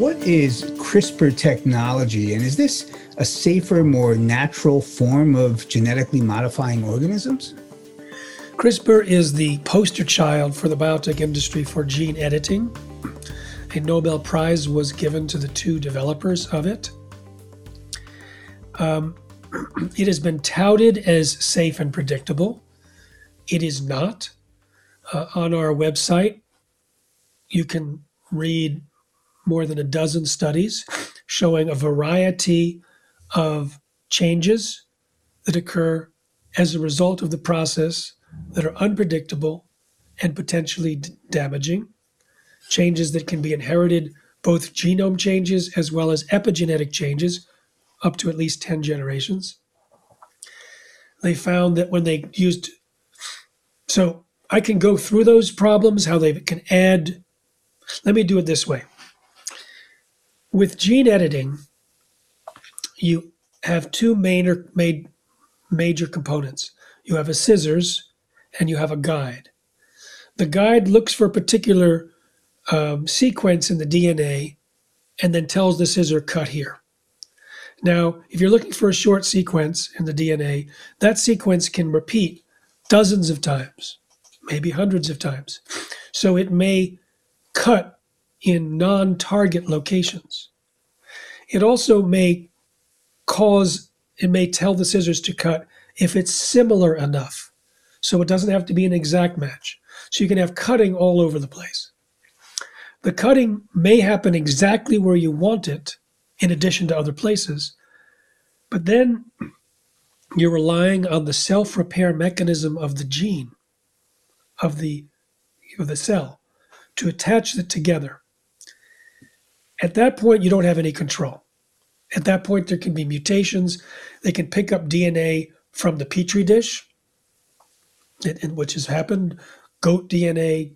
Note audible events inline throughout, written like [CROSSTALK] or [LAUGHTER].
What is CRISPR technology, and is this a safer, more natural form of genetically modifying organisms? CRISPR is the poster child for the biotech industry for gene editing. A Nobel Prize was given to the two developers of it. Um, [CLEARS THROAT] it has been touted as safe and predictable. It is not. Uh, on our website, you can read more than a dozen studies showing a variety of changes that occur as a result of the process that are unpredictable and potentially d- damaging. Changes that can be inherited, both genome changes as well as epigenetic changes, up to at least 10 generations. They found that when they used, so I can go through those problems, how they can add. Let me do it this way with gene editing, you have two main made major components. You have a scissors and you have a guide. The guide looks for a particular um, sequence in the DNA and then tells the scissor cut here. Now, if you're looking for a short sequence in the DNA, that sequence can repeat dozens of times, maybe hundreds of times. So it may cut in non target locations. It also may cause, it may tell the scissors to cut if it's similar enough. So it doesn't have to be an exact match. So you can have cutting all over the place. The cutting may happen exactly where you want it, in addition to other places, but then you're relying on the self repair mechanism of the gene, of the, of the cell, to attach it together. At that point, you don't have any control. At that point, there can be mutations. They can pick up DNA from the petri dish, which has happened. Goat DNA,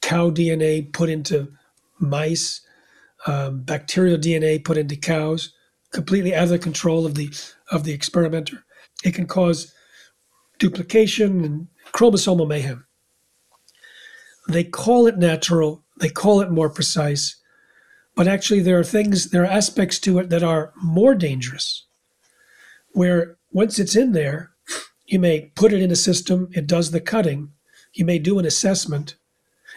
cow DNA put into mice, um, bacterial DNA put into cows, completely out of the control of the of the experimenter. It can cause duplication and chromosomal mayhem. They call it natural. They call it more precise. But actually, there are things, there are aspects to it that are more dangerous, where once it's in there, you may put it in a system, it does the cutting, you may do an assessment,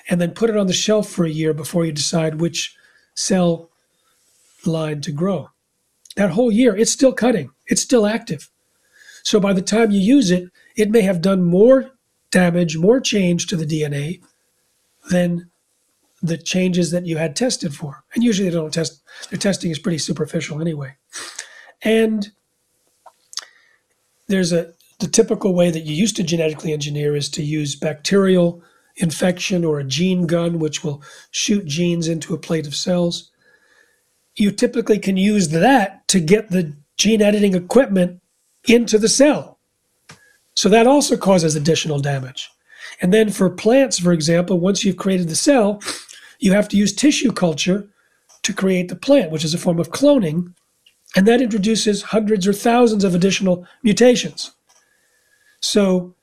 and then put it on the shelf for a year before you decide which cell line to grow. That whole year, it's still cutting, it's still active. So by the time you use it, it may have done more damage, more change to the DNA than the changes that you had tested for. And usually they don't test, their testing is pretty superficial anyway. And there's a, the typical way that you used to genetically engineer is to use bacterial infection or a gene gun, which will shoot genes into a plate of cells. You typically can use that to get the gene editing equipment into the cell. So that also causes additional damage. And then for plants, for example, once you've created the cell, you have to use tissue culture to create the plant, which is a form of cloning, and that introduces hundreds or thousands of additional mutations. So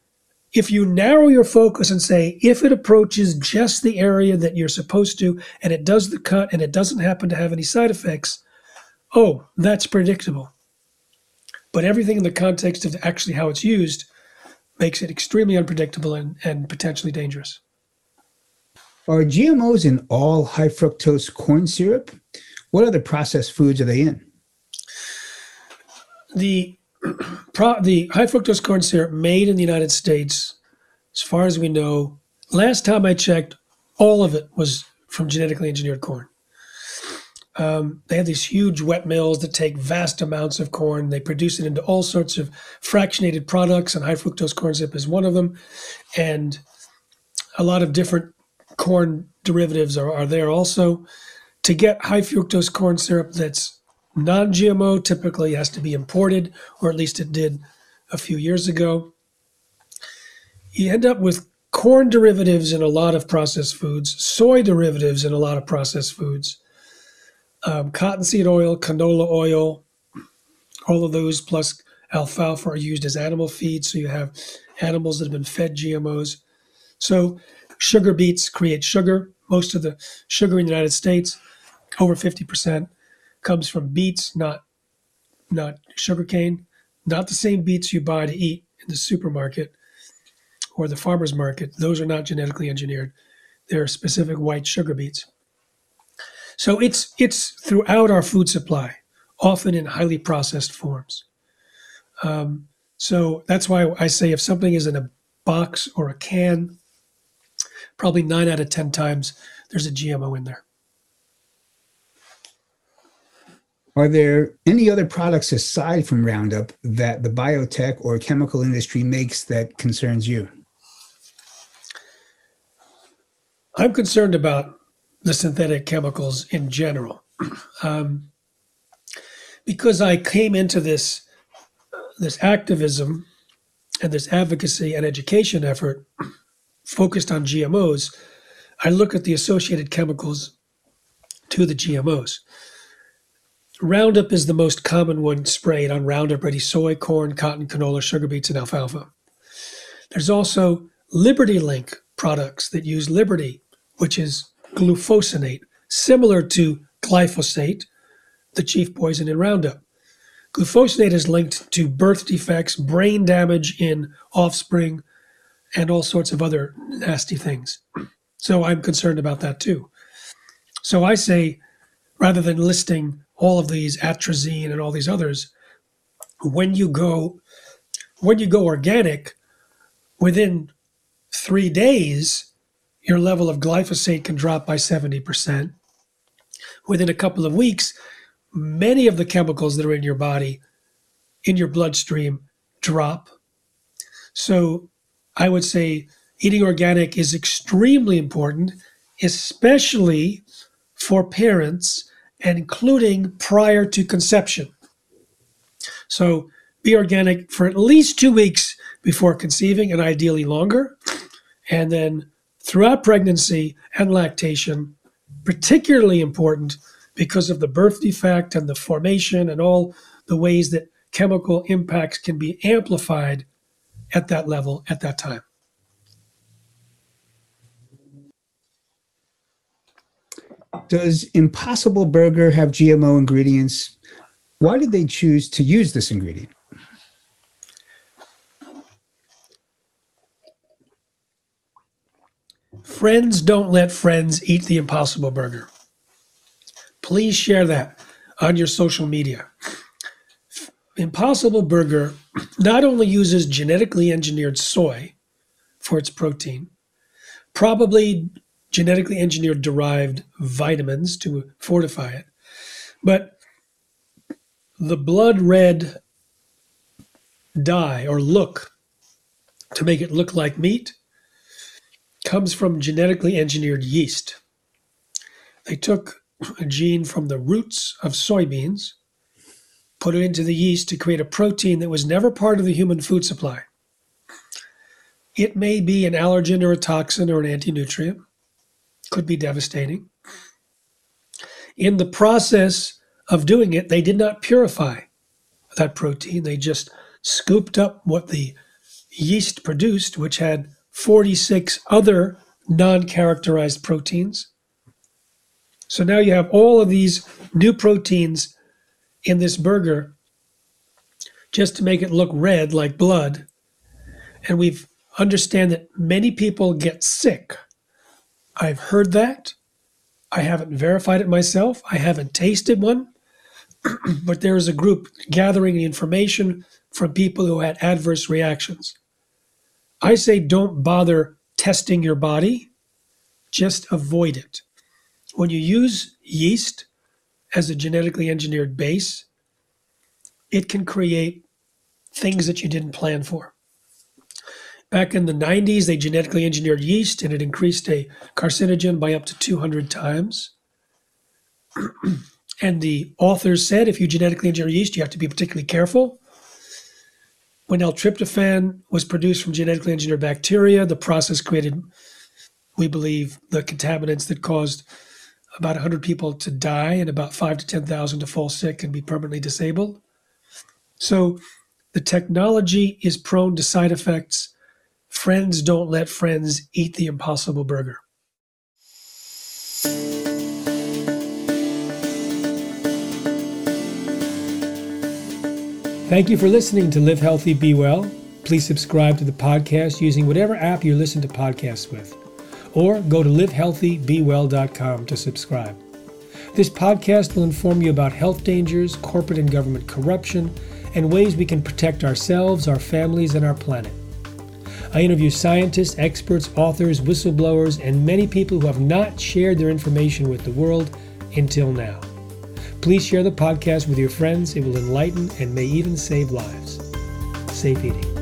if you narrow your focus and say, if it approaches just the area that you're supposed to, and it does the cut and it doesn't happen to have any side effects, oh, that's predictable. But everything in the context of actually how it's used makes it extremely unpredictable and, and potentially dangerous. Are GMOs in all high fructose corn syrup? What other processed foods are they in? The [CLEARS THROAT] pro, the high fructose corn syrup made in the United States, as far as we know, last time I checked, all of it was from genetically engineered corn. Um, they have these huge wet mills that take vast amounts of corn. They produce it into all sorts of fractionated products, and high fructose corn syrup is one of them. And a lot of different corn derivatives are, are there also. To get high fructose corn syrup that's non GMO typically has to be imported, or at least it did a few years ago. You end up with corn derivatives in a lot of processed foods, soy derivatives in a lot of processed foods, um, cottonseed oil, canola oil, all of those plus alfalfa are used as animal feed. So you have animals that have been fed GMOs. So, sugar beets create sugar. Most of the sugar in the United States, over 50%, comes from beets, not not sugarcane, not the same beets you buy to eat in the supermarket or the farmer's market. Those are not genetically engineered. They're specific white sugar beets. So it's it's throughout our food supply, often in highly processed forms. Um, so that's why I say if something is in a box or a can, probably nine out of ten times there's a GMO in there. Are there any other products aside from Roundup that the biotech or chemical industry makes that concerns you? I'm concerned about the synthetic chemicals in general. Um, because I came into this this activism and this advocacy and education effort focused on GMOs, I look at the associated chemicals to the GMOs. Roundup is the most common one sprayed on Roundup Ready soy, corn, cotton, canola, sugar beets, and alfalfa. There's also Liberty Link products that use Liberty, which is glufosinate, similar to glyphosate, the chief poison in Roundup. Glufosinate is linked to birth defects, brain damage in offspring, and all sorts of other nasty things. So I'm concerned about that too. So I say, rather than listing all of these atrazine and all these others, when you go when you go organic, within three days, your level of glyphosate can drop by 70%. Within a couple of weeks, many of the chemicals that are in your body, in your bloodstream, drop. So I would say eating organic is extremely important, especially for parents including prior to conception. So be organic for at least two weeks before conceiving and ideally longer. And then throughout pregnancy and lactation, particularly important because of the birth defect and the formation and all the ways that chemical impacts can be amplified at that level at that time. Does Impossible Burger have GMO ingredients? Why did they choose to use this ingredient? Friends don't let friends eat the Impossible Burger. Please share that on your social media. Impossible Burger not only uses genetically engineered soy for its protein, probably genetically engineered derived vitamins to fortify it. But the blood red dye or look to make it look like meat comes from genetically engineered yeast. They took a gene from the roots of soybeans, put it into the yeast to create a protein that was never part of the human food supply. It may be an allergen or a toxin or an anti-nutrient could be devastating. In the process of doing it, they did not purify that protein. They just scooped up what the yeast produced, which had 46 other non characterized proteins. So now you have all of these new proteins in this burger just to make it look red like blood. And we understand that many people get sick I've heard that. I haven't verified it myself. I haven't tasted one. [CLEARS THROAT] but there is a group gathering information from people who had adverse reactions. I say don't bother testing your body, just avoid it. When you use yeast as a genetically engineered base, it can create things that you didn't plan for. Back in the 90s, they genetically engineered yeast and it increased a carcinogen by up to 200 times. [CLEARS THROAT] and the authors said if you genetically engineer yeast, you have to be particularly careful. When L-tryptophan was produced from genetically engineered bacteria, the process created, we believe, the contaminants that caused about 100 people to die and about 5 to 10,000 to fall sick and be permanently disabled. So the technology is prone to side effects friends don't let friends eat the impossible burger. Thank you for listening to Live Healthy, Be Well. Please subscribe to the podcast using whatever app you listen to podcasts with, or go to livehealthybewell.com to subscribe. This podcast will inform you about health dangers, corporate and government corruption, and ways we can protect ourselves, our families, and our planet. I interview scientists, experts, authors, whistleblowers, and many people who have not shared their information with the world until now. Please share the podcast with your friends. It will enlighten and may even save lives. Safe eating.